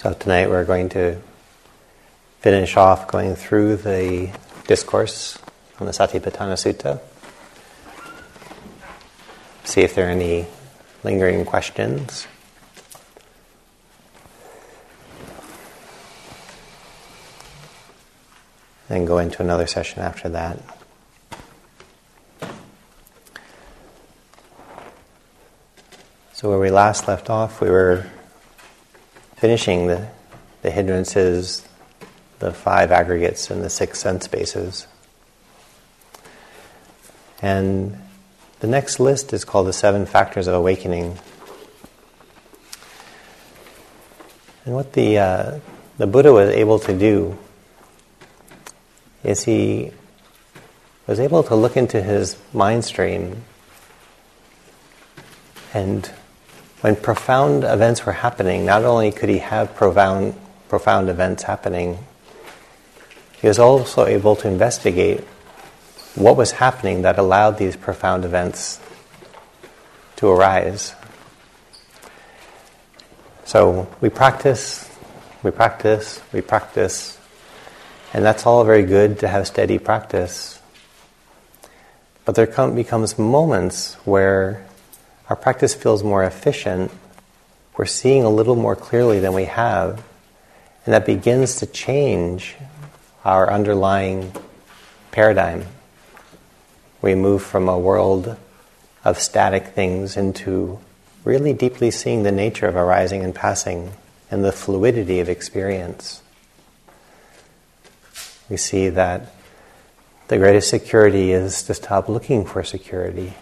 So tonight we're going to finish off going through the discourse on the Satipatthana Sutta. See if there are any lingering questions. Then go into another session after that. So, where we last left off, we were finishing the, the hindrances, the five aggregates, and the six sense bases. And the next list is called the seven factors of awakening. And what the, uh, the Buddha was able to do is he was able to look into his mind stream and when profound events were happening, not only could he have profound, profound events happening, he was also able to investigate what was happening that allowed these profound events to arise. So we practice, we practice, we practice, and that's all very good to have steady practice. But there come, becomes moments where our practice feels more efficient, we're seeing a little more clearly than we have, and that begins to change our underlying paradigm. We move from a world of static things into really deeply seeing the nature of arising and passing and the fluidity of experience. We see that the greatest security is to stop looking for security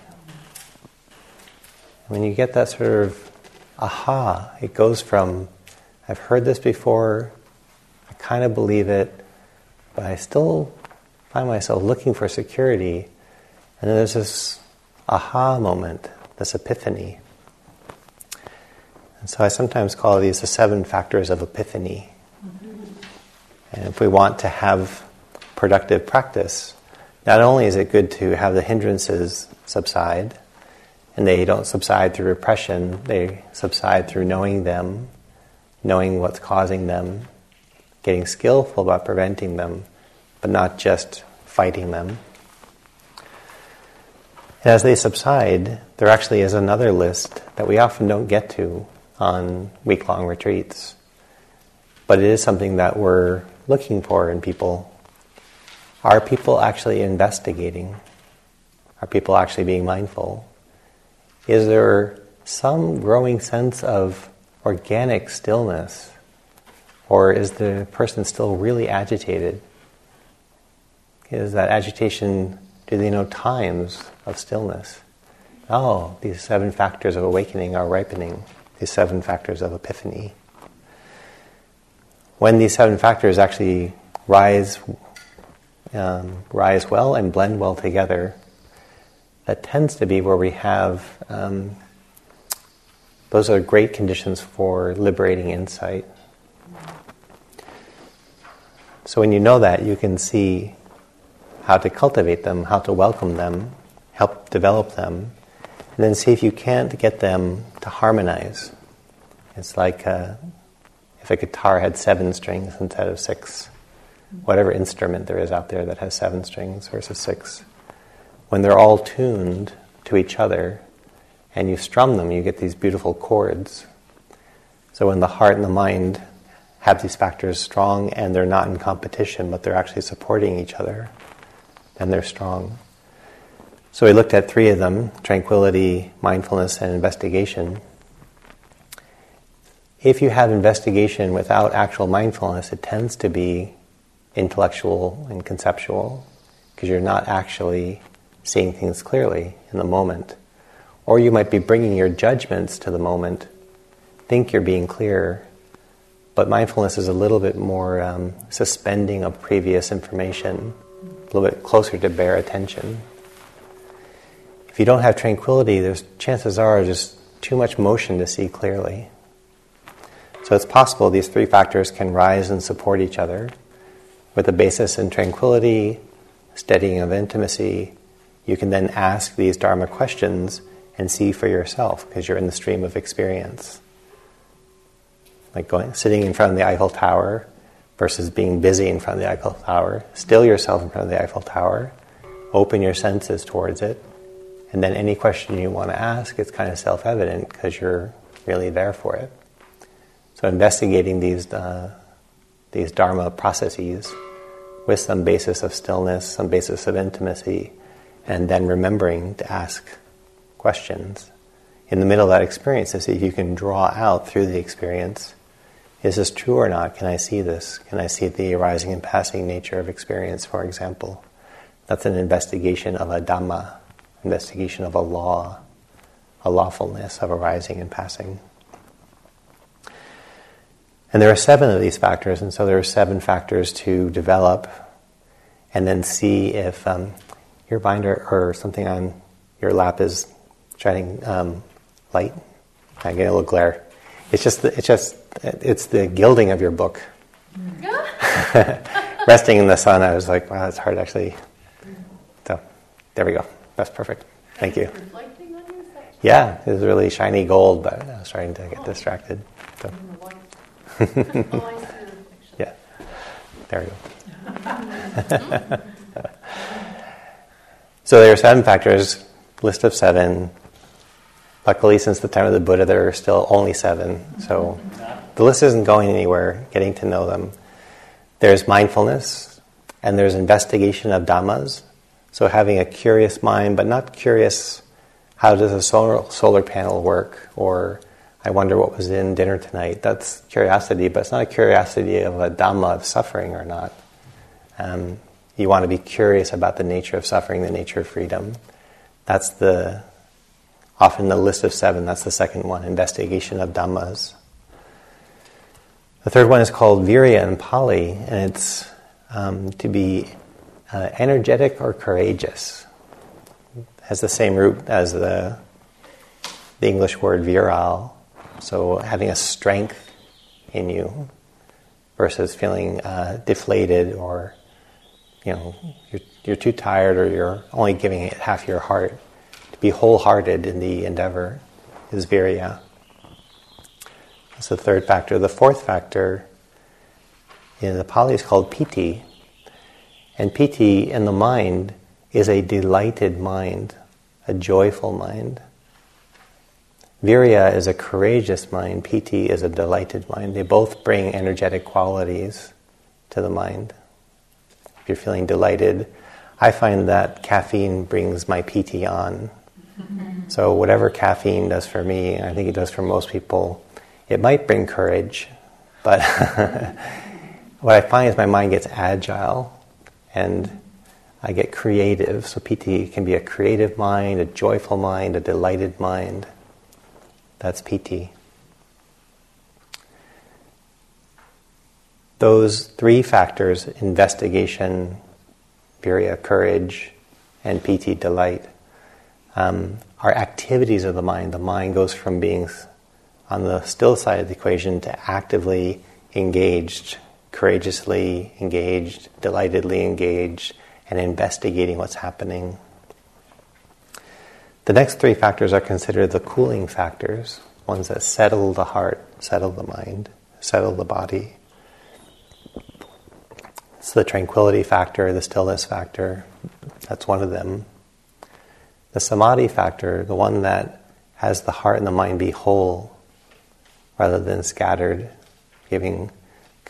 when you get that sort of aha, it goes from, I've heard this before, I kind of believe it, but I still find myself looking for security. And then there's this aha moment, this epiphany. And so I sometimes call these the seven factors of epiphany. And if we want to have productive practice, not only is it good to have the hindrances subside, and they don't subside through repression, they subside through knowing them, knowing what's causing them, getting skillful about preventing them, but not just fighting them. And as they subside, there actually is another list that we often don't get to on week long retreats. But it is something that we're looking for in people. Are people actually investigating? Are people actually being mindful? Is there some growing sense of organic stillness? Or is the person still really agitated? Is that agitation, do they know times of stillness? Oh, these seven factors of awakening are ripening, these seven factors of epiphany. When these seven factors actually rise, um, rise well and blend well together, that tends to be where we have um, those are great conditions for liberating insight. So when you know that, you can see how to cultivate them, how to welcome them, help develop them, and then see if you can't get them to harmonize. It's like uh, if a guitar had seven strings instead of six, whatever instrument there is out there that has seven strings versus six when they're all tuned to each other and you strum them, you get these beautiful chords. So when the heart and the mind have these factors strong and they're not in competition, but they're actually supporting each other, then they're strong. So we looked at three of them tranquility, mindfulness, and investigation. If you have investigation without actual mindfulness, it tends to be intellectual and conceptual because you're not actually seeing things clearly in the moment. Or you might be bringing your judgments to the moment, think you're being clear, but mindfulness is a little bit more um, suspending of previous information, a little bit closer to bare attention. If you don't have tranquility, there's chances are just too much motion to see clearly. So it's possible these three factors can rise and support each other with a basis in tranquility, steadying of intimacy, you can then ask these Dharma questions and see for yourself because you're in the stream of experience. like going sitting in front of the Eiffel Tower versus being busy in front of the Eiffel Tower. Still yourself in front of the Eiffel Tower. Open your senses towards it. And then any question you want to ask, it's kind of self evident because you're really there for it. So investigating these, uh, these Dharma processes with some basis of stillness, some basis of intimacy, and then remembering to ask questions in the middle of that experience to see if you can draw out through the experience is this true or not? Can I see this? Can I see the arising and passing nature of experience, for example? That's an investigation of a Dhamma, investigation of a law, a lawfulness of arising and passing. And there are seven of these factors, and so there are seven factors to develop and then see if um, your binder or something on your lap is shining um, light. I get a little glare. It's just, the, it's just, it's the gilding of your book. Resting in the sun, I was like, wow, it's hard actually. So, there we go. That's perfect. Thank you. Yeah, it was really shiny gold, but I was trying to get distracted. So. yeah, there we go. So there are seven factors, list of seven. Luckily, since the time of the Buddha, there are still only seven. So the list isn't going anywhere, getting to know them. There's mindfulness, and there's investigation of dhammas. So having a curious mind, but not curious how does a solar, solar panel work, or I wonder what was in dinner tonight. That's curiosity, but it's not a curiosity of a dhamma of suffering or not. Um, you want to be curious about the nature of suffering, the nature of freedom. That's the often the list of seven. That's the second one, investigation of dhammas. The third one is called virya in Pali, and it's um, to be uh, energetic or courageous. It has the same root as the the English word virile. So having a strength in you versus feeling uh, deflated or you know you're, you're too tired or you're only giving it half your heart. To be wholehearted in the endeavor is virya. Uh, that's the third factor. The fourth factor in the Pali is called piti. And piti in the mind is a delighted mind, a joyful mind. Virya is a courageous mind, piti is a delighted mind. They both bring energetic qualities to the mind. You're feeling delighted, I find that caffeine brings my piti on. So, whatever caffeine does for me, I think it does for most people, it might bring courage, but what I find is my mind gets agile and I get creative. So, piti can be a creative mind, a joyful mind, a delighted mind. That's piti. Those three factors investigation, virya, courage, and piti, delight um, are activities of the mind. The mind goes from being on the still side of the equation to actively engaged, courageously engaged, delightedly engaged, and investigating what's happening. The next three factors are considered the cooling factors, ones that settle the heart, settle the mind, settle the body. It's the tranquility factor, the stillness factor. That's one of them. The samadhi factor, the one that has the heart and the mind be whole rather than scattered, giving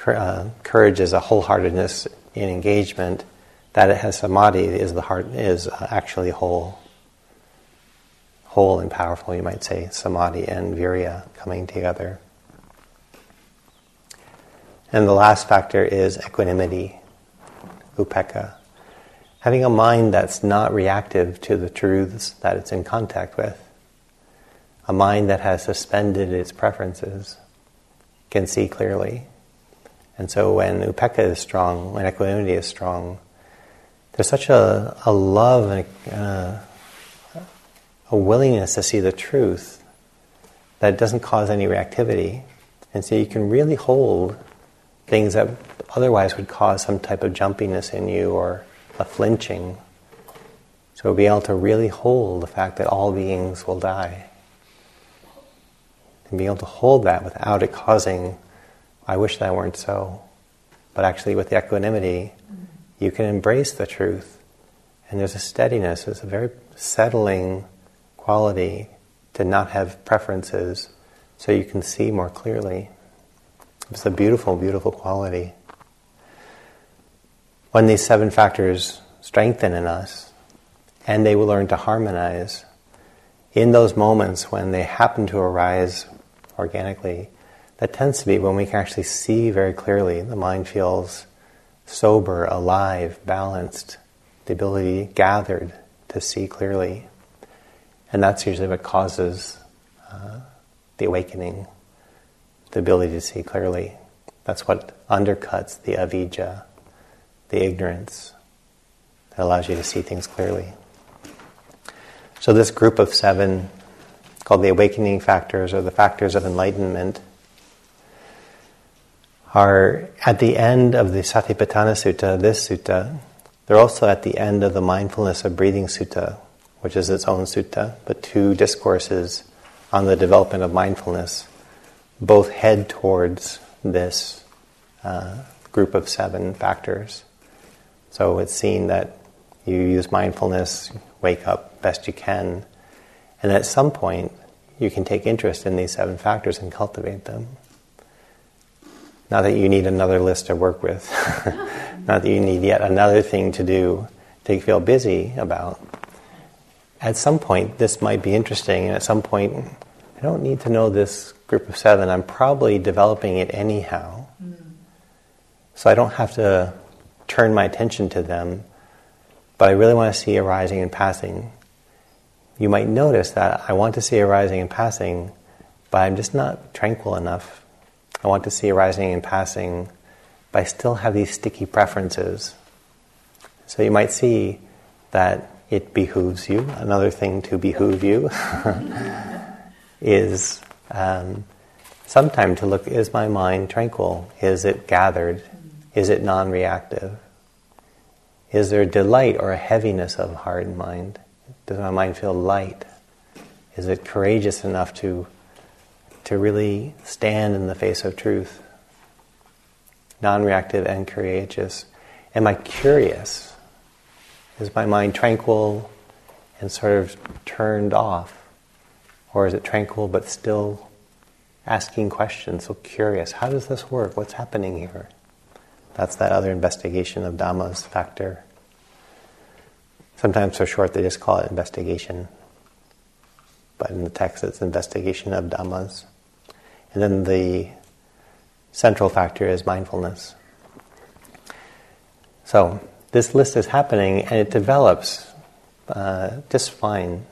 uh, courage as a wholeheartedness in engagement. That it has samadhi is the heart is actually whole whole and powerful, you might say, samadhi and virya coming together. And the last factor is equanimity, upekkha. Having a mind that's not reactive to the truths that it's in contact with. A mind that has suspended its preferences can see clearly. And so when upekkha is strong, when equanimity is strong, there's such a, a love and a, uh, a willingness to see the truth that doesn't cause any reactivity. And so you can really hold things that otherwise would cause some type of jumpiness in you or a flinching. So be able to really hold the fact that all beings will die. And be able to hold that without it causing I wish that weren't so. But actually, with equanimity, you can embrace the truth. And there's a steadiness, there's a very settling quality to not have preferences so you can see more clearly. It's a beautiful, beautiful quality. When these seven factors strengthen in us and they will learn to harmonize, in those moments when they happen to arise organically, that tends to be when we can actually see very clearly. The mind feels sober, alive, balanced, the ability gathered to see clearly. And that's usually what causes uh, the awakening, the ability to see clearly. That's what undercuts the avijja, the ignorance that allows you to see things clearly. So, this group of seven, called the awakening factors or the factors of enlightenment, are at the end of the Satipatthana Sutta, this sutta. They're also at the end of the Mindfulness of Breathing Sutta, which is its own sutta, but two discourses on the development of mindfulness both head towards this uh, group of seven factors. So it's seen that you use mindfulness, wake up best you can, and at some point you can take interest in these seven factors and cultivate them. Not that you need another list to work with, not that you need yet another thing to do to feel busy about. At some point, this might be interesting, and at some point, I don't need to know this group of seven. I'm probably developing it anyhow. Mm. So I don't have to turn my attention to them, but I really want to see arising and passing. You might notice that I want to see arising and passing, but I'm just not tranquil enough. I want to see arising and passing, but I still have these sticky preferences. So you might see that it behooves you, another thing to behoove you. is um, sometime to look is my mind tranquil? Is it gathered? Is it non reactive? Is there delight or a heaviness of heart and mind? Does my mind feel light? Is it courageous enough to, to really stand in the face of truth? Non reactive and courageous. Am I curious? Is my mind tranquil and sort of turned off? Or is it tranquil but still asking questions, so curious? How does this work? What's happening here? That's that other investigation of Dhamma's factor. Sometimes so short they just call it investigation. But in the text it's investigation of Dhammas. And then the central factor is mindfulness. So this list is happening and it develops uh, just fine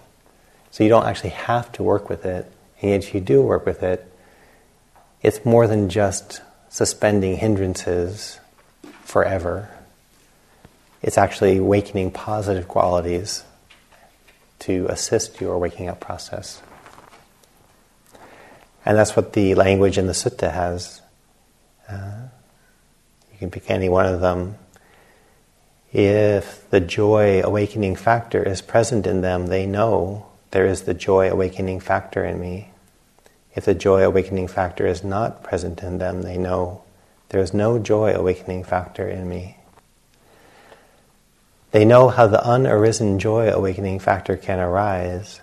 so you don't actually have to work with it. And if you do work with it, it's more than just suspending hindrances forever. It's actually awakening positive qualities to assist your waking up process. And that's what the language in the sutta has. Uh, you can pick any one of them. If the joy awakening factor is present in them, they know there is the joy awakening factor in me. If the joy awakening factor is not present in them, they know there is no joy awakening factor in me. They know how the unarisen joy awakening factor can arise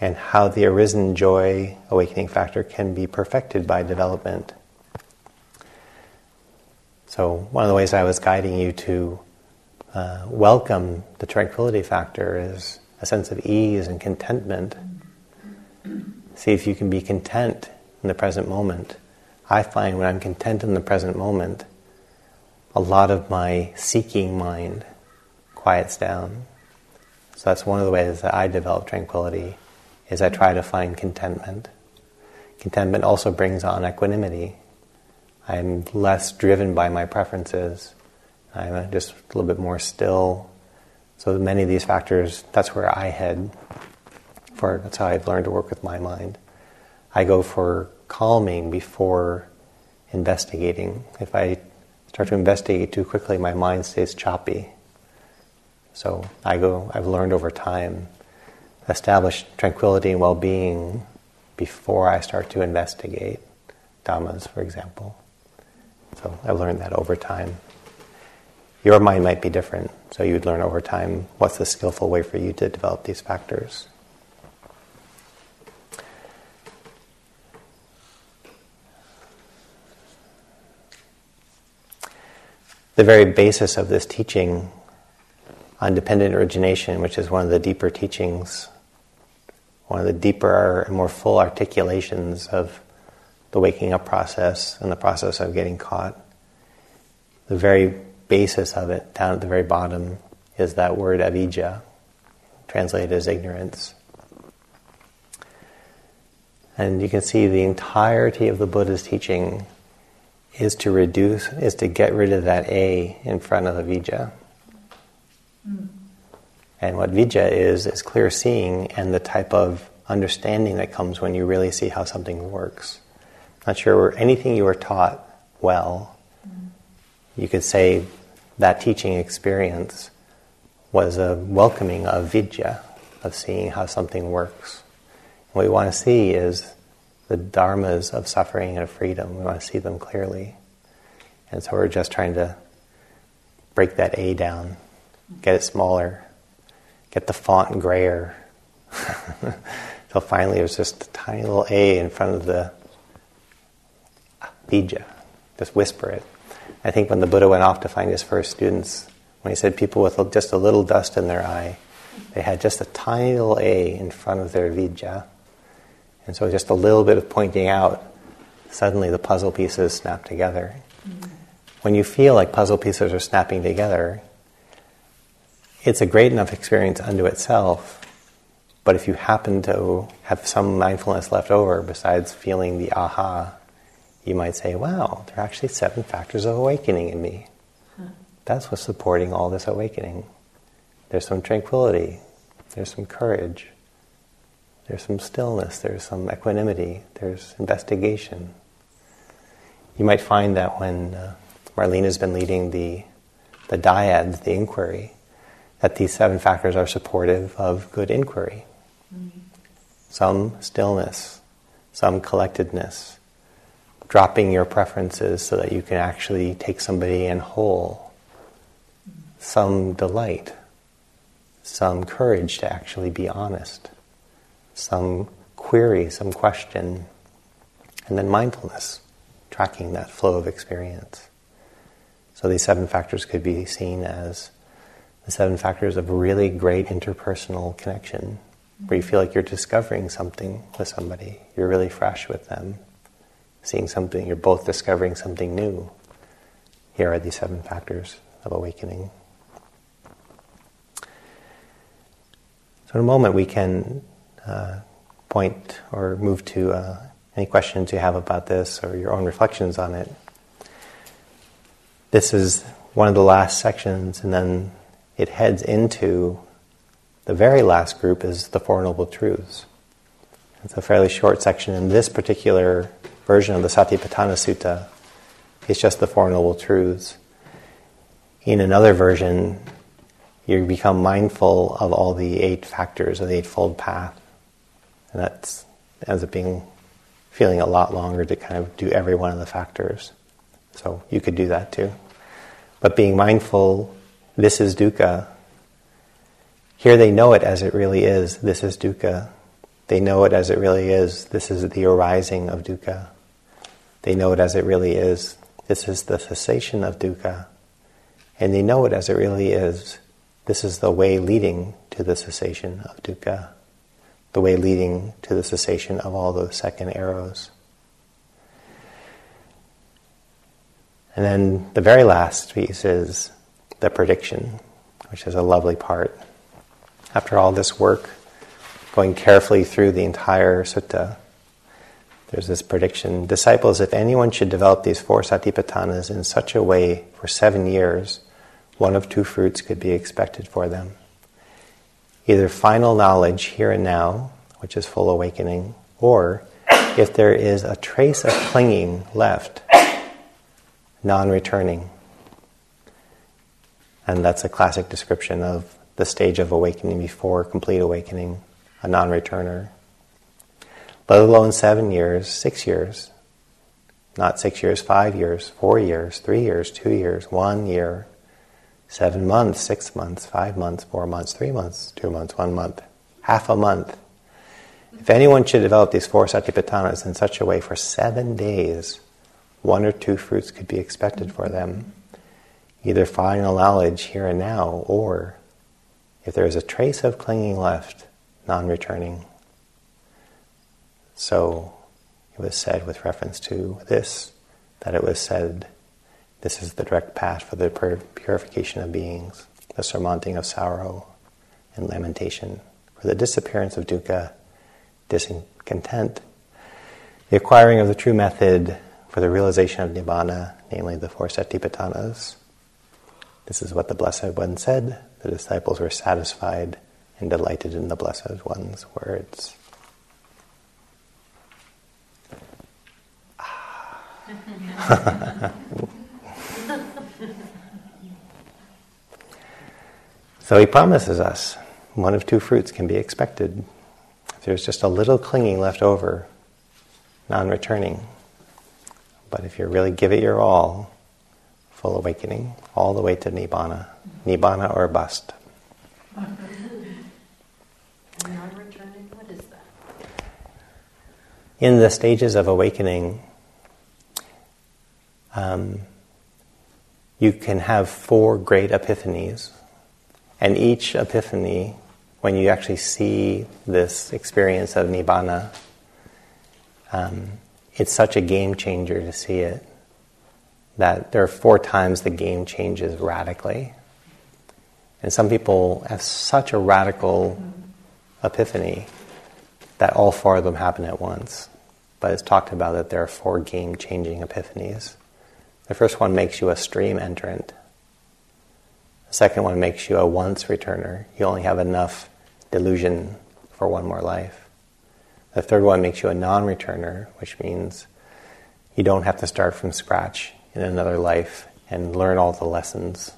and how the arisen joy awakening factor can be perfected by development. So, one of the ways I was guiding you to uh, welcome the tranquility factor is a sense of ease and contentment. See if you can be content in the present moment. I find when I'm content in the present moment, a lot of my seeking mind quiets down. So that's one of the ways that I develop tranquility is I try to find contentment. Contentment also brings on equanimity. I'm less driven by my preferences. I'm just a little bit more still, so many of these factors, that's where I head for, that's how I've learned to work with my mind. I go for calming before investigating. If I start to investigate too quickly, my mind stays choppy. So I go, I've learned over time, establish tranquility and well-being before I start to investigate dhammas, for example. So I've learned that over time. Your mind might be different, so you'd learn over time what's the skillful way for you to develop these factors. The very basis of this teaching on dependent origination, which is one of the deeper teachings, one of the deeper and more full articulations of the waking up process and the process of getting caught. The very basis of it, down at the very bottom, is that word avijja, translated as ignorance. And you can see the entirety of the Buddha's teaching is to reduce, is to get rid of that A in front of the Vijja. Mm. And what Vijja is, is clear seeing and the type of understanding that comes when you really see how something works. Not sure anything you were taught well, mm. you could say that teaching experience was a welcoming of vidya, of seeing how something works. What we want to see is the dharmas of suffering and of freedom. We want to see them clearly. And so we're just trying to break that A down, get it smaller, get the font grayer. Until finally it was just a tiny little A in front of the Vijja. Just whisper it. I think when the Buddha went off to find his first students, when he said people with just a little dust in their eye, they had just a tiny little A in front of their Vijja. And so just a little bit of pointing out, suddenly the puzzle pieces snap together. Mm-hmm. When you feel like puzzle pieces are snapping together, it's a great enough experience unto itself. But if you happen to have some mindfulness left over besides feeling the aha, you might say, wow, there are actually seven factors of awakening in me. Huh. That's what's supporting all this awakening. There's some tranquility, there's some courage, there's some stillness, there's some equanimity, there's investigation. You might find that when uh, Marlene has been leading the, the dyads, the inquiry, that these seven factors are supportive of good inquiry. Mm-hmm. Some stillness, some collectedness, dropping your preferences so that you can actually take somebody in whole, some delight, some courage to actually be honest. Some query, some question, and then mindfulness, tracking that flow of experience. So these seven factors could be seen as the seven factors of really great interpersonal connection, where you feel like you're discovering something with somebody, you're really fresh with them, seeing something, you're both discovering something new. Here are these seven factors of awakening. So, in a moment, we can uh, point or move to uh, any questions you have about this or your own reflections on it. This is one of the last sections, and then it heads into the very last group is the Four Noble Truths. It's a fairly short section. In this particular version of the Satipatthana Sutta, it's just the Four Noble Truths. In another version, you become mindful of all the eight factors of the Eightfold Path. And that ends up being feeling a lot longer to kind of do every one of the factors. So you could do that too. But being mindful, this is dukkha. Here they know it as it really is. This is dukkha. They know it as it really is. This is the arising of dukkha. They know it as it really is. This is the cessation of dukkha. And they know it as it really is. This is the way leading to the cessation of dukkha the way leading to the cessation of all those second arrows. And then the very last piece is the prediction, which is a lovely part. After all this work, going carefully through the entire sutta, there's this prediction. Disciples, if anyone should develop these four satipatthanas in such a way for seven years, one of two fruits could be expected for them either final knowledge here and now, which is full awakening, or if there is a trace of clinging left, non returning. And that's a classic description of the stage of awakening before complete awakening, a non returner. Let alone seven years, six years, Not six years, five years, four years, three years, two years, one year, seven months, six months, five months, four months, three months, two months, one month, half a month. If anyone should develop these four satipatthanas in such a way for seven days, one or two fruits could be expected for them. Either final knowledge here and now, or if there is a trace of clinging left, non returning. So it was said with reference to this that it was said this is the direct path for the purification of beings, the surmounting of sorrow and lamentation, for the disappearance of dukkha, discontent, the acquiring of the true method for the realization of nibbana, namely the four satipatthanas. This is what the Blessed One said. The disciples were satisfied and delighted in the Blessed One's words. so he promises us one of two fruits can be expected. If there's just a little clinging left over, non returning. But if you really give it your all, full awakening, all the way to Nibbana, Nibbana or bust. non returning, what is that? In the stages of awakening, um, you can have four great epiphanies. And each epiphany, when you actually see this experience of Nibbana, um, it's such a game changer to see it that there are four times the game changes radically. And some people have such a radical epiphany that all four of them happen at once. But it's talked about that there are four game changing epiphanies. The first one makes you a stream entrant. The second one makes you a once returner. You only have enough delusion for one more life. The third one makes you a non returner, which means you don't have to start from scratch in another life and learn all the lessons.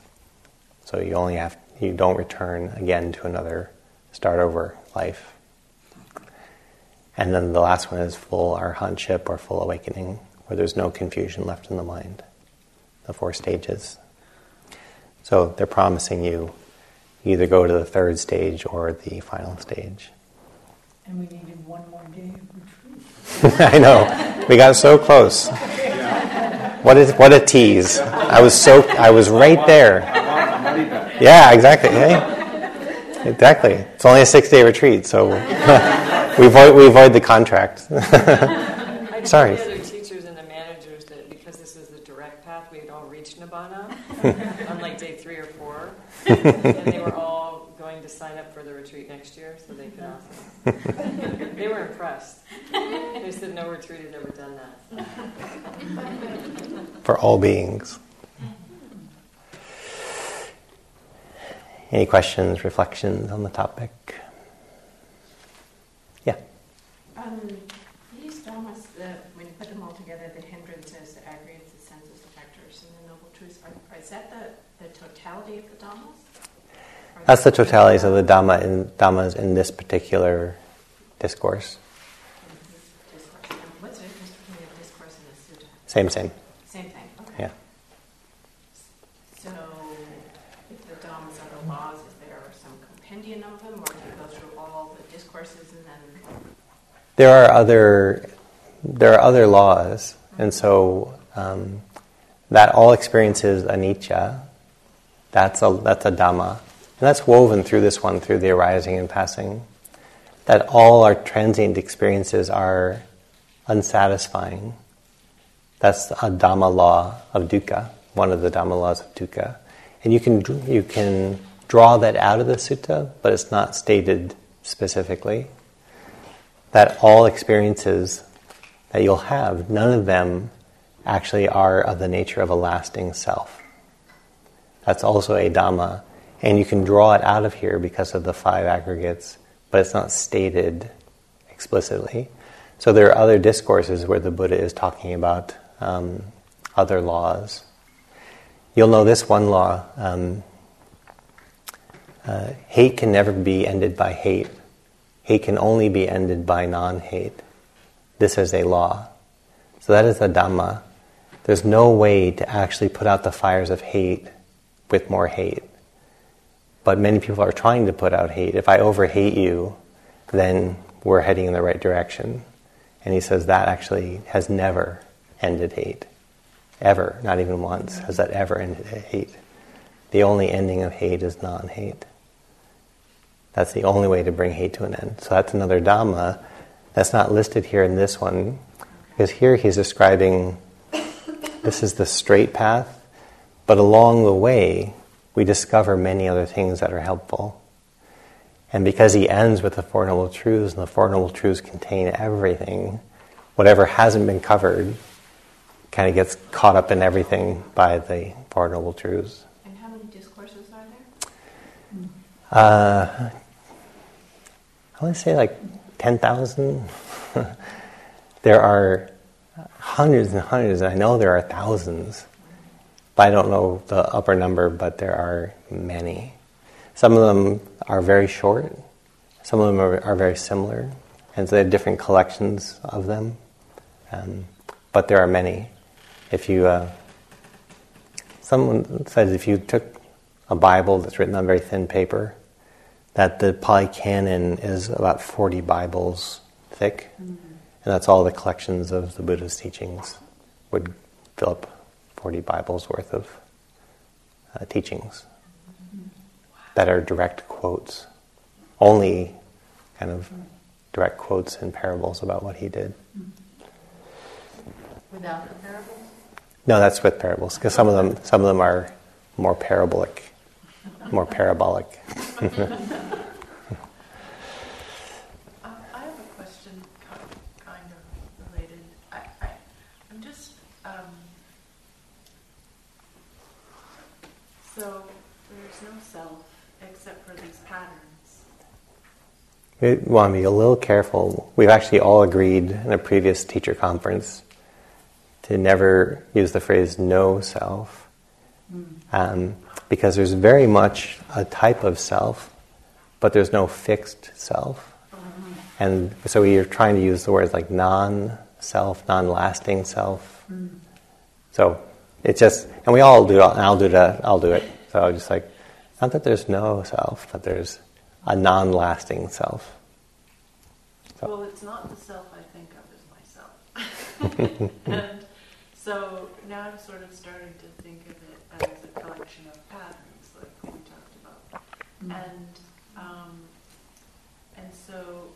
So you only have you don't return again to another start over life. And then the last one is full arhatship or full awakening, where there's no confusion left in the mind the four stages. So they're promising you either go to the third stage or the final stage. And we needed one more day of retreat. I know. We got so close. What is what a tease. I was so I was right there. Yeah, exactly. Hey? Exactly. It's only a six day retreat, so we avoid we avoid the contract. Sorry. on like day three or four, and they were all going to sign up for the retreat next year so they could also. they were impressed. They said no retreat has ever done that. For all beings. Any questions, reflections on the topic? Yeah. Um, these dhammas, the, when you put them all together, the hindrances, the aggregates, the senses, the factors, and the noble truths, are, is that the the totality of the dhammas? That's the totalities of the dhamma in dhammas in this particular discourse. What's the difference between a discourse and a sutta? Same, same. Same thing. Okay. Yeah. So, if the dhammas are the laws, is there some compendium of them, or do you go through all the discourses and then? There are other there are other laws, and so um, that all experiences anicca that's a, that's a Dhamma. And that's woven through this one, through the arising and passing. That all our transient experiences are unsatisfying. That's a Dhamma law of dukkha, one of the Dhamma laws of dukkha. And you can, you can draw that out of the sutta, but it's not stated specifically. That all experiences that you'll have, none of them actually are of the nature of a lasting self. That's also a Dhamma. And you can draw it out of here because of the five aggregates, but it's not stated explicitly. So there are other discourses where the Buddha is talking about um, other laws. You'll know this one law um, uh, hate can never be ended by hate, hate can only be ended by non hate. This is a law. So that is the Dhamma. There's no way to actually put out the fires of hate with more hate. But many people are trying to put out hate. If I over hate you, then we're heading in the right direction. And he says that actually has never ended hate. Ever, not even once, has that ever ended hate. The only ending of hate is non hate. That's the only way to bring hate to an end. So that's another Dhamma that's not listed here in this one, because here he's describing this is the straight path, but along the way, we discover many other things that are helpful. And because he ends with the Four Noble Truths, and the Four Noble Truths contain everything, whatever hasn't been covered kind of gets caught up in everything by the Four Noble Truths. And how many discourses are there? Uh, I want to say like 10,000. there are hundreds and hundreds, and I know there are thousands. But I don't know the upper number, but there are many. Some of them are very short, some of them are, are very similar, and so they have different collections of them. Um, but there are many. If you, uh, someone says if you took a Bible that's written on very thin paper, that the Pali Canon is about 40 Bibles thick, mm-hmm. and that's all the collections of the Buddha's teachings would fill up 40 Bibles worth of uh, teachings mm-hmm. that are direct quotes, only kind of direct quotes and parables about what he did. Without the parables? No, that's with parables because some of them some of them are more parabolic, more parabolic. I have a question, kind of related. I, I, I'm just um, so there's no self except for these patterns. We want to be a little careful. We've actually all agreed in a previous teacher conference to never use the phrase no self. Hmm. Um, because there's very much a type of self, but there's no fixed self. Uh-huh. And so you're trying to use the words like non self, non lasting self. So it's just, and we all do, and I'll do that, I'll do it. So I was just like, not that there's no self, but there's a non lasting self. So. Well, it's not the self I think of as myself. and so now I'm sort of starting to think of it as a collection of patterns, like we talked about. Mm-hmm. And um, and so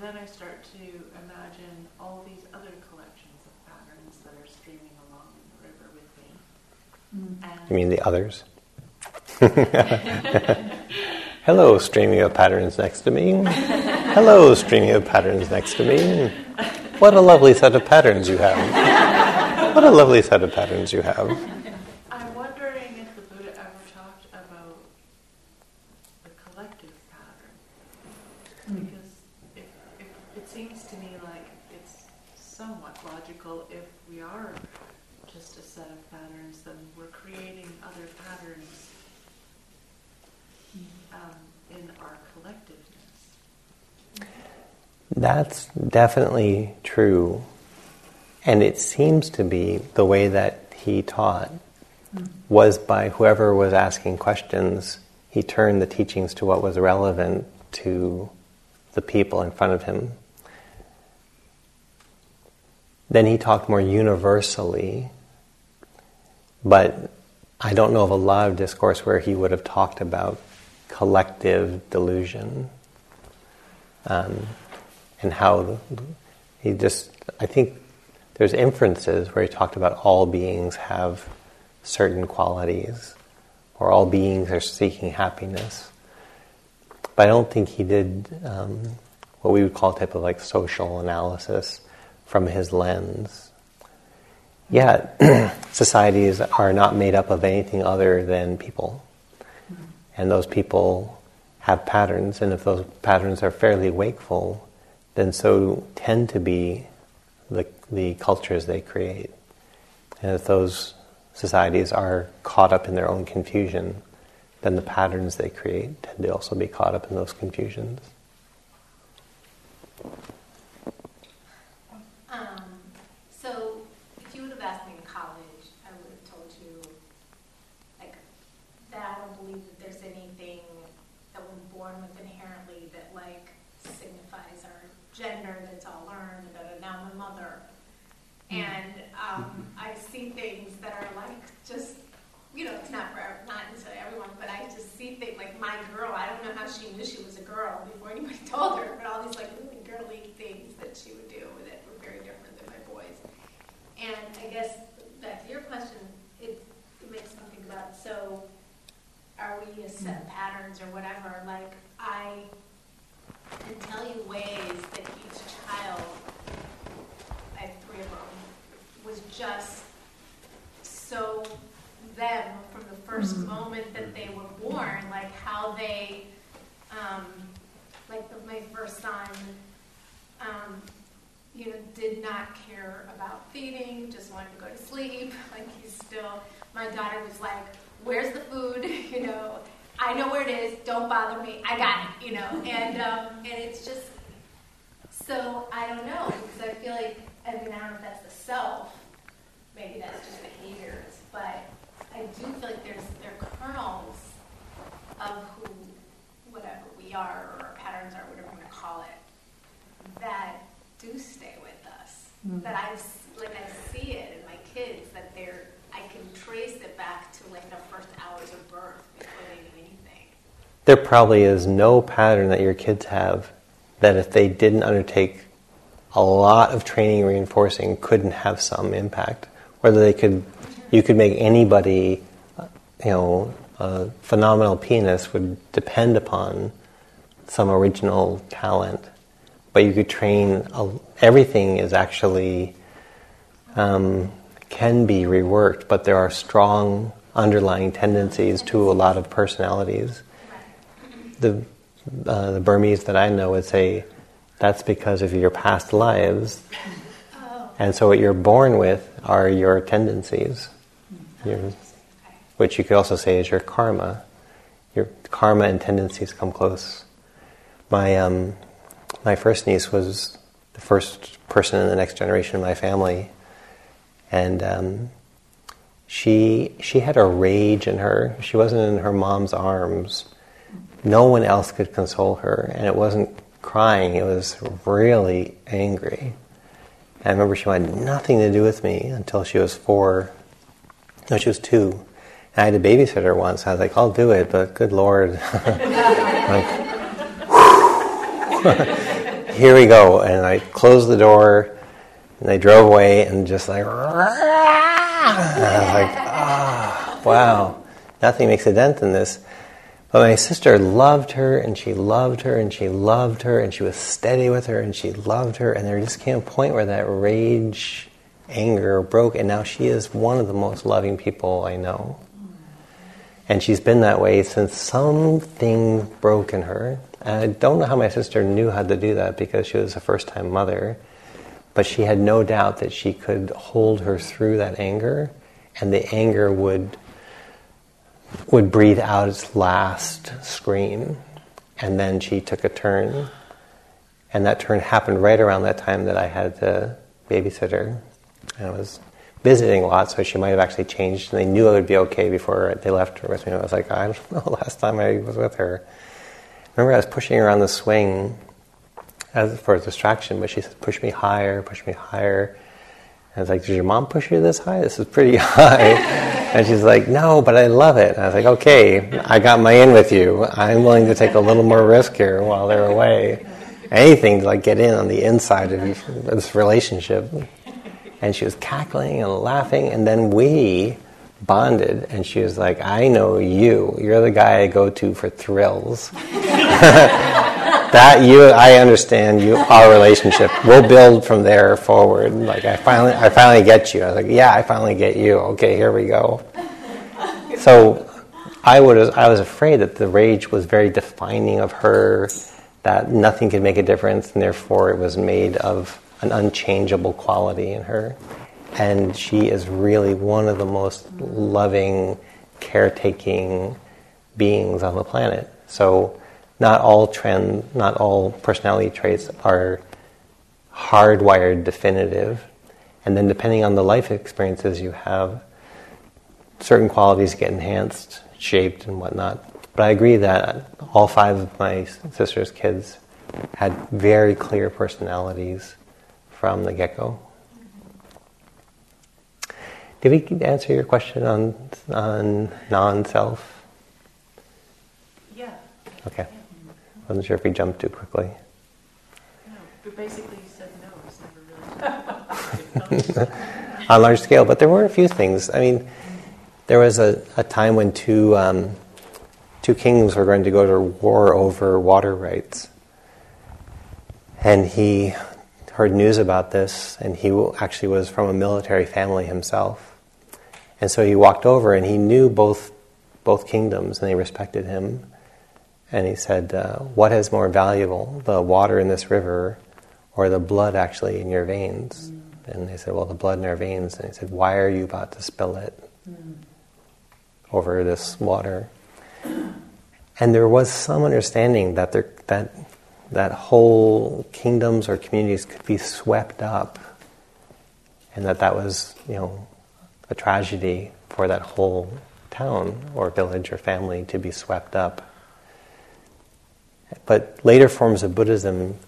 then I start to imagine all these other collections of patterns that are streaming along in the river with me. Mm-hmm. Mm. You mean the others? Hello, streaming of patterns next to me. Hello, streaming of patterns next to me. What a lovely set of patterns you have. What a lovely set of patterns you have. I'm wondering if the Buddha ever talked about the collective pattern. Because it, it, it seems to me like it's somewhat logical if we are just a set of patterns, then we're creating other patterns um, in our collectiveness. That's definitely true. And it seems to be the way that he taught was by whoever was asking questions, he turned the teachings to what was relevant to the people in front of him. Then he talked more universally, but I don't know of a lot of discourse where he would have talked about collective delusion um, and how he just, I think there's inferences where he talked about all beings have certain qualities, or all beings are seeking happiness. But I don't think he did um, what we would call a type of like social analysis from his lens. Yeah, societies are not made up of anything other than people. And those people have patterns, and if those patterns are fairly wakeful, then so tend to be the, the cultures they create. And if those societies are caught up in their own confusion, then the patterns they create tend to also be caught up in those confusions. Um, so college, I would have told you, like, that I don't believe that there's anything that we're born with inherently that, like, signifies our gender, that's all learned, that now I'm a mother. And um, I see things that are like just, you know, it's not for not necessarily everyone, but I just see things like my girl. I don't know how she knew she was a girl before anybody told her, but all these like really girly things that she would do that were very different than my boys. And I guess back to your question, it, it makes me think about so are we a set of patterns or whatever? Like I can tell you ways that each child, I have three of them, was just so them from the 1st moment that they were born, like how they, um, like the, my first son, um, you know, did not care about feeding, just wanted to go to sleep. Like he's still, my daughter was like, "Where's the food?" You know, I know where it is. Don't bother me. I got it. You know, and um, and it's just so I don't know because I feel like I mean I don't know if that's the self. Maybe that's just behaviors, but I do feel like there's there are kernels of who whatever we are or our patterns are, whatever you want to call it, that do stay with us. That I like I see it in my kids that they're I can trace it back to like the first hours of birth before they knew anything. There probably is no pattern that your kids have that if they didn't undertake a lot of training reinforcing couldn't have some impact. Whether they could, you could make anybody, you know, a phenomenal pianist would depend upon some original talent. But you could train, a, everything is actually, um, can be reworked, but there are strong underlying tendencies to a lot of personalities the uh, the Burmese that I know would say that's because of your past lives, and so what you're born with are your tendencies, your, which you could also say is your karma. Your karma and tendencies come close. My um, my first niece was the first person in the next generation of my family, and um, she she had a rage in her. She wasn't in her mom's arms no one else could console her, and it wasn't crying, it was really angry. And I remember she wanted nothing to do with me until she was four. No, she was two. And I had a babysitter once. I was like, I'll do it, but good Lord. like, here we go. And I closed the door, and they drove away, and just like, I was like, ah, wow, nothing makes a dent in this. But my sister loved her and she loved her and she loved her and she was steady with her and she loved her and there just came a point where that rage, anger broke and now she is one of the most loving people I know. And she's been that way since something broke in her. And I don't know how my sister knew how to do that because she was a first time mother. But she had no doubt that she could hold her through that anger and the anger would would breathe out its last scream. And then she took a turn. And that turn happened right around that time that I had the babysitter. And I was visiting a lot, so she might have actually changed. And they knew I would be okay before they left her with me. I was like, I don't know, last time I was with her. Remember, I was pushing her on the swing as for distraction, but she said, push me higher, push me higher. I was like, Did your mom push you this high? This is pretty high. and she's like, No, but I love it. And I was like, Okay, I got my in with you. I'm willing to take a little more risk here while they're away. Anything to like get in on the inside of this relationship. And she was cackling and laughing, and then we bonded, and she was like, I know you. You're the guy I go to for thrills. that you I understand you our relationship. We'll build from there forward. Like I finally I finally get you. I was like, yeah, I finally get you. Okay, here we go. So I would I was afraid that the rage was very defining of her, that nothing could make a difference, and therefore it was made of an unchangeable quality in her. And she is really one of the most loving, caretaking beings on the planet. So not all trend, not all personality traits are hardwired definitive. And then, depending on the life experiences you have, certain qualities get enhanced, shaped, and whatnot. But I agree that all five of my sister's kids had very clear personalities from the get go. Did we answer your question on, on non self? Yeah. Okay. I wasn't sure if we jumped too quickly. No, but basically you said no. It's never really. on a large scale, but there were a few things. I mean, there was a, a time when two, um, two kings were going to go to war over water rights. And he heard news about this, and he actually was from a military family himself. And so he walked over, and he knew both, both kingdoms, and they respected him. And he said, uh, What is more valuable, the water in this river or the blood actually in your veins? Mm. And they said, Well, the blood in our veins. And he said, Why are you about to spill it mm. over this water? And there was some understanding that there, that that whole kingdoms or communities could be swept up, and that that was, you know, a tragedy for that whole town or village or family to be swept up. But later forms of Buddhism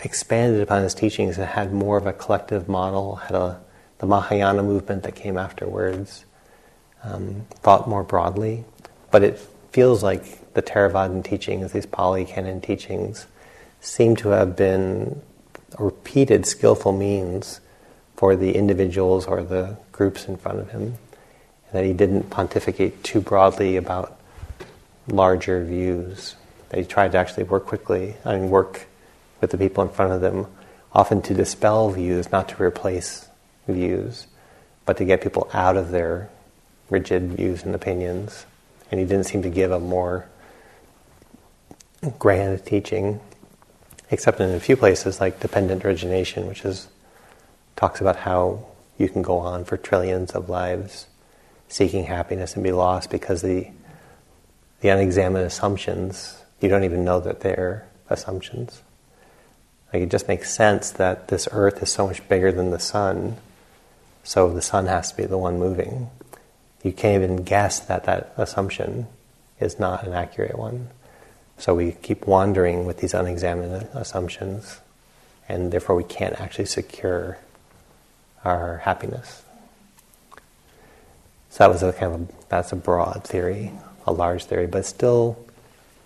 expanded upon his teachings and had more of a collective model, had a, the Mahayana movement that came afterwards, um, thought more broadly. But it feels like the Theravadan teachings, these Pali Canon teachings, seem to have been repeated skillful means for the individuals or the groups in front of him, and that he didn't pontificate too broadly about larger views. He tried to actually work quickly and work with the people in front of them, often to dispel views, not to replace views, but to get people out of their rigid views and opinions. And he didn't seem to give a more grand teaching, except in a few places like dependent origination, which is talks about how you can go on for trillions of lives seeking happiness and be lost because the the unexamined assumptions you don't even know that they're assumptions. Like it just makes sense that this earth is so much bigger than the sun, so the sun has to be the one moving. You can't even guess that that assumption is not an accurate one. So we keep wandering with these unexamined assumptions, and therefore we can't actually secure our happiness. So that was a kind of a, that's a broad theory, a large theory, but still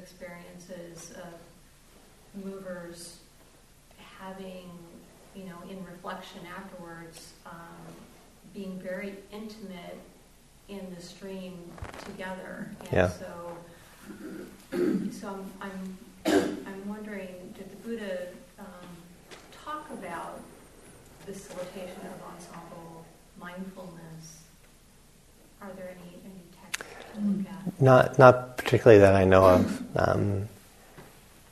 experiences of movers having, you know, in reflection afterwards, um, being very intimate in the stream together. And yeah. so, so I'm, I'm, I'm wondering, did the Buddha um, talk about facilitation of ensemble mindfulness? Are there any, any texts to look at? not, not particularly that I know of. Um,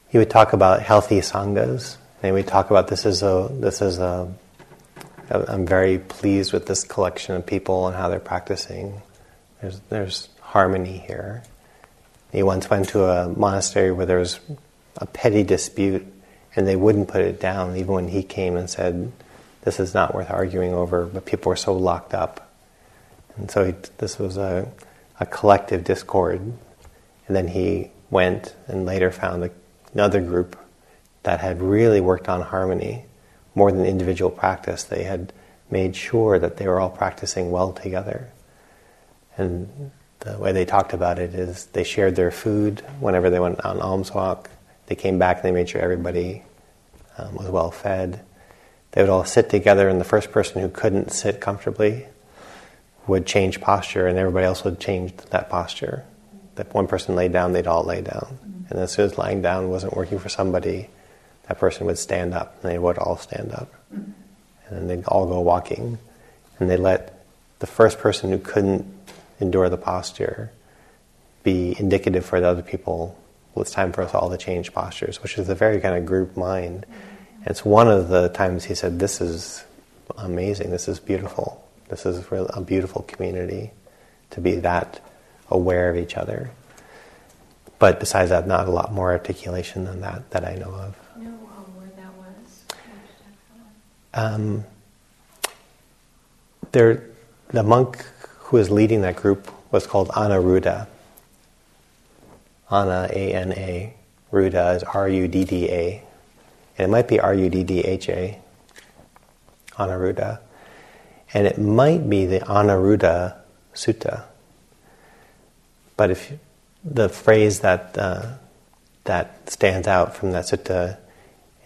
he would talk about healthy sanghas, and we talk about this as a this is a. I'm very pleased with this collection of people and how they're practicing. There's there's harmony here. He once went to a monastery where there was a petty dispute, and they wouldn't put it down, even when he came and said, "This is not worth arguing over." But people were so locked up, and so he, this was a a collective discord. And then he went and later found another group that had really worked on harmony more than individual practice. They had made sure that they were all practicing well together. And the way they talked about it is they shared their food whenever they went on alms walk. They came back and they made sure everybody um, was well fed. They would all sit together, and the first person who couldn't sit comfortably would change posture and everybody else would change that posture. That one person laid down, they'd all lay down. And as soon as lying down wasn't working for somebody, that person would stand up, and they would all stand up. And then they'd all go walking, and they let the first person who couldn't endure the posture be indicative for the other people. Well, it's time for us all to change postures, which is a very kind of group mind. It's one of the times he said, "This is amazing. This is beautiful. This is a beautiful community to be that aware of each other." But besides that, not a lot more articulation than that that I know of. know um, where that was? Can you talk about it? Um, there, the monk who was leading that group was called Anuruddha. Ana, A N A. Ruddha is R U D D A. And it might be R U D D H A. Anuruddha, And it might be the Anuruddha Sutta. But if the phrase that uh, that stands out from that sutta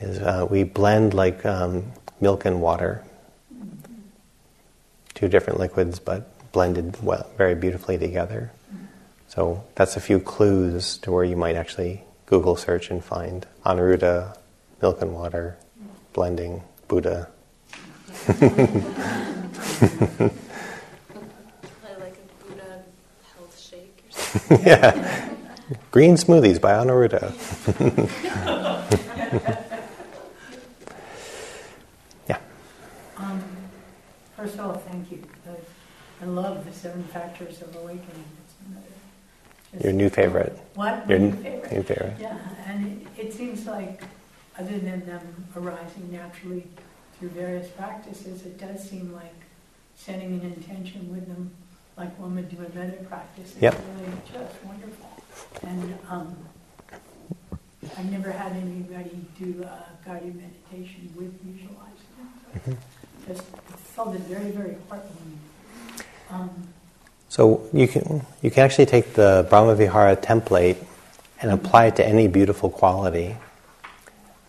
is uh, we blend like um, milk and water, two different liquids, but blended well, very beautifully together. So that's a few clues to where you might actually Google search and find Anuruddha, milk and water, blending, Buddha. I like a Buddha health shake or something. yeah. Green smoothies by Anuruddha. yeah. Um, First of all, thank you. I- I love the seven factors of awakening. Another- Your new favorite. What? Your new favorite. new favorite. Yeah, and it, it seems like, other than them arising naturally through various practices, it does seem like setting an intention with them, like one would do a metta practice, is Yep. really just wonderful. And um, I've never had anybody do uh, guided meditation with visualizing. So just felt it very, very heartwarming. Um, So you can you can actually take the Brahmavihara template and apply it to any beautiful quality.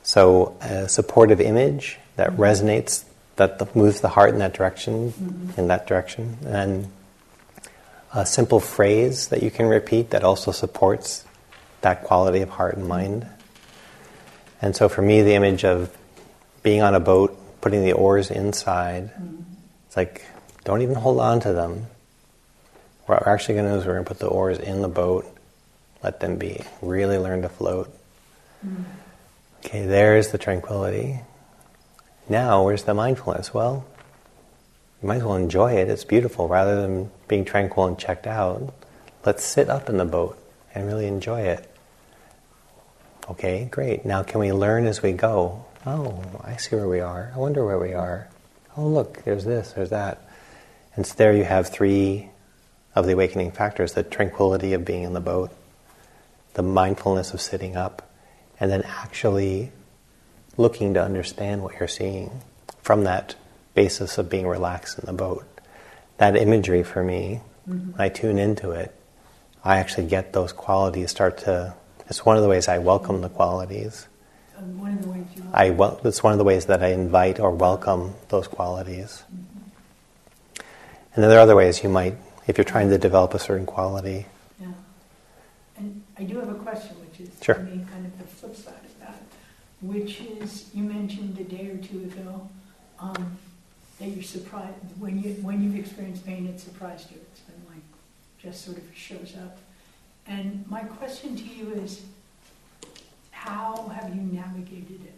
So a supportive image that resonates, that the, moves the heart in that direction, in that direction, and a simple phrase that you can repeat that also supports that quality of heart and mind. And so for me, the image of being on a boat, putting the oars inside, it's like don't even hold on to them. What we're actually going to do is we're going to put the oars in the boat, let them be, really learn to float. Mm. Okay, there's the tranquility. Now, where's the mindfulness? Well, you might as well enjoy it. It's beautiful. Rather than being tranquil and checked out, let's sit up in the boat and really enjoy it. Okay, great. Now, can we learn as we go? Oh, I see where we are. I wonder where we are. Oh, look, there's this, there's that. And so there you have three of the awakening factors the tranquility of being in the boat, the mindfulness of sitting up, and then actually looking to understand what you're seeing from that basis of being relaxed in the boat. That imagery for me, when I tune into it, I actually get those qualities start to. It's one of the ways I welcome the qualities. one of the ways you I wel- it's one of the ways that I invite or welcome those qualities. And then there are other ways you might, if you're trying to develop a certain quality. Yeah. And I do have a question, which is Sure. to me kind of the flip side of that, which is you mentioned a day or two ago um, that you're surprised when you when you've experienced pain, it surprised you. It's been like just sort of shows up. And my question to you is, how have you navigated it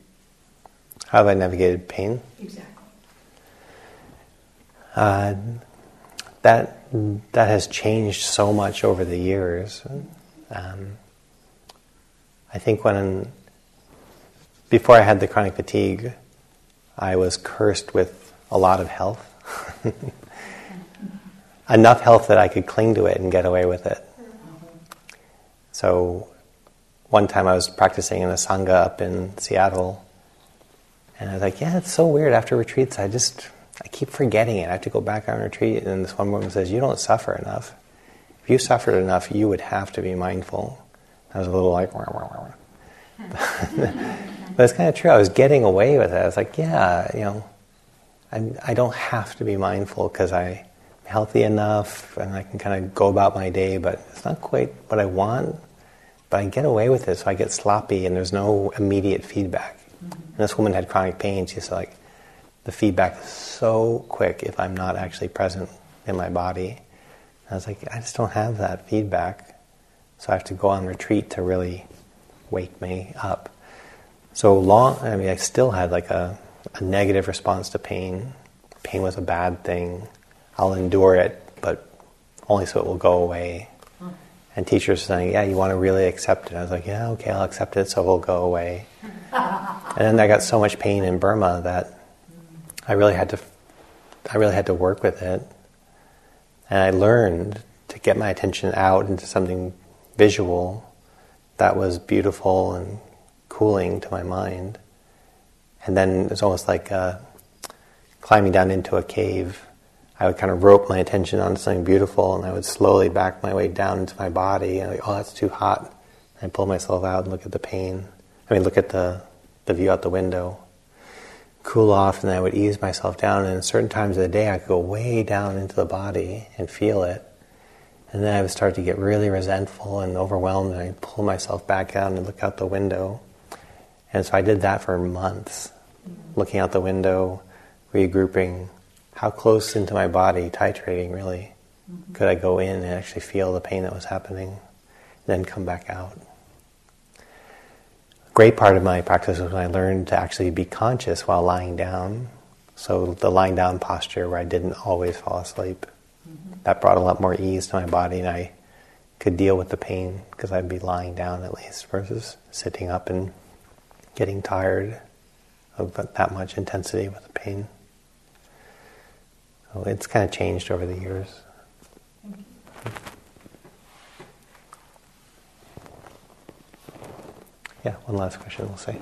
How have I navigated pain? exactly? Uh, that that has changed so much over the years. Um, I think when before I had the chronic fatigue, I was cursed with a lot of health, enough health that I could cling to it and get away with it. So, one time I was practicing in a sangha up in Seattle, and I was like, "Yeah, it's so weird. After retreats, I just I keep forgetting it. I have to go back on retreat." And this one woman says, "You don't suffer enough. If you suffered enough, you would have to be mindful." I was a little like, wah, wah, wah. but it's kind of true. I was getting away with it. I was like, "Yeah, you know, I, I don't have to be mindful because I'm healthy enough and I can kind of go about my day, but it's not quite what I want. But I get away with it, so I get sloppy and there's no immediate feedback. Mm-hmm. And this woman had chronic pain. She's like, the feedback is so quick if I'm not actually present in my body. And I was like, I just don't have that feedback. So I have to go on retreat to really wake me up. So long, I mean, I still had like a, a negative response to pain. Pain was a bad thing. I'll endure it, but only so it will go away. And teachers were saying, "Yeah, you want to really accept it." I was like, "Yeah, okay, I'll accept it, so it will go away." and then I got so much pain in Burma that I really had to, I really had to work with it, and I learned to get my attention out into something visual that was beautiful and cooling to my mind. And then it's almost like uh, climbing down into a cave I would kind of rope my attention onto something beautiful, and I would slowly back my way down into my body. And like, oh, that's too hot. I pull myself out and look at the pain. I mean, look at the the view out the window. Cool off, and I would ease myself down. And at certain times of the day, I could go way down into the body and feel it. And then I would start to get really resentful and overwhelmed, and I'd pull myself back out and look out the window. And so I did that for months, looking out the window, regrouping, how close into my body, titrating really, mm-hmm. could I go in and actually feel the pain that was happening, then come back out. A great part of my practice was when I learned to actually be conscious while lying down. So the lying down posture where I didn't always fall asleep, mm-hmm. that brought a lot more ease to my body, and I could deal with the pain because I'd be lying down at least versus sitting up and getting tired of that much intensity with the pain. So it's kind of changed over the years. Yeah, one last question we'll say.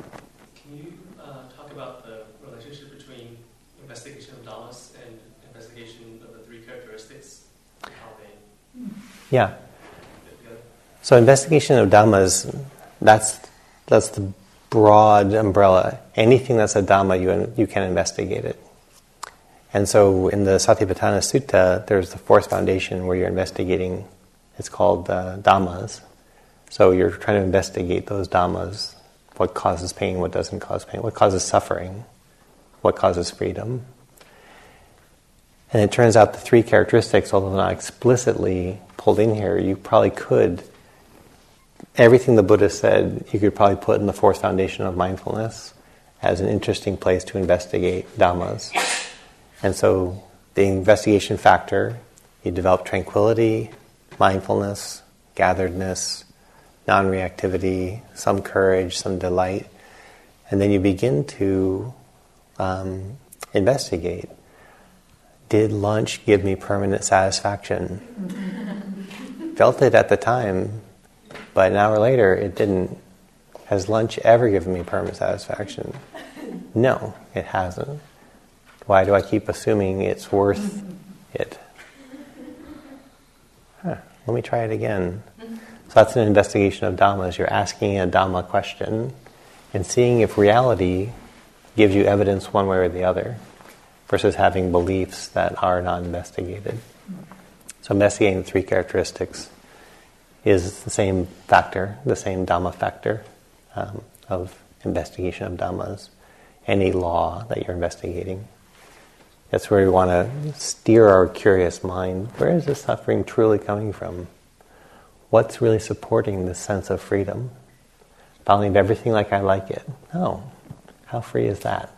Can you uh, talk about the relationship between investigation of dhammas and investigation of the three characteristics? How they yeah. So investigation of dhammas, that's that's the broad umbrella. Anything that's a dhamma, you you can investigate it. And so in the Satipatthana Sutta, there's the fourth foundation where you're investigating, it's called uh, Dhammas. So you're trying to investigate those Dhammas what causes pain, what doesn't cause pain, what causes suffering, what causes freedom. And it turns out the three characteristics, although not explicitly pulled in here, you probably could, everything the Buddha said, you could probably put in the fourth foundation of mindfulness as an interesting place to investigate Dhammas. And so the investigation factor, you develop tranquility, mindfulness, gatheredness, non reactivity, some courage, some delight, and then you begin to um, investigate. Did lunch give me permanent satisfaction? Felt it at the time, but an hour later it didn't. Has lunch ever given me permanent satisfaction? No, it hasn't. Why do I keep assuming it's worth it? Huh, let me try it again. So that's an investigation of Dhammas. You're asking a Dhamma question and seeing if reality gives you evidence one way or the other versus having beliefs that are not investigated. So investigating the three characteristics is the same factor, the same Dhamma factor um, of investigation of Dhammas, any law that you're investigating. That's where we want to steer our curious mind. Where is this suffering truly coming from? What's really supporting this sense of freedom? If I leave everything like I like it. No. How free is that?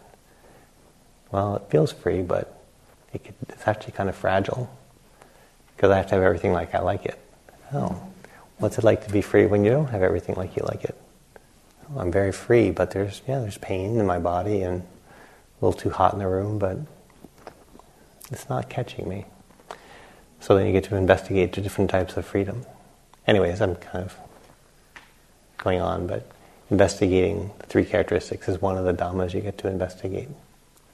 Well, it feels free, but it could, it's actually kind of fragile because I have to have everything like I like it. Oh, what's it like to be free when you don't have everything like you like it? I'm very free, but there's yeah, there's pain in my body and a little too hot in the room, but it's not catching me. So then you get to investigate the different types of freedom. Anyways, I'm kind of going on, but investigating the three characteristics is one of the dhammas you get to investigate.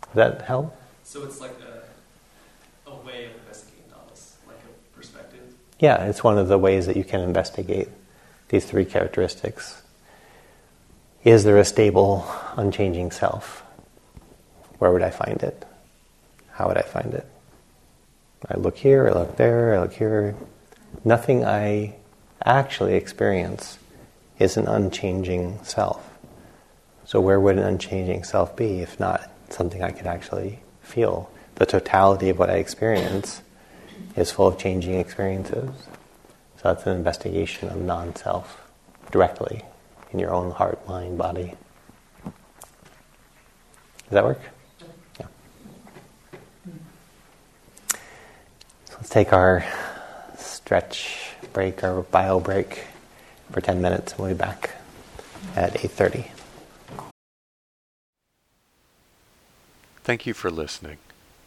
Does that help? So it's like a, a way of investigating dhammas, like a perspective? Yeah, it's one of the ways that you can investigate these three characteristics. Is there a stable, unchanging self? Where would I find it? How would I find it? I look here, I look there, I look here. Nothing I actually experience is an unchanging self. So, where would an unchanging self be if not something I could actually feel? The totality of what I experience is full of changing experiences. So, that's an investigation of non self directly in your own heart, mind, body. Does that work? Yeah. So let's take our stretch break, our bio break for 10 minutes, and we'll be back at 8.30. Thank you for listening.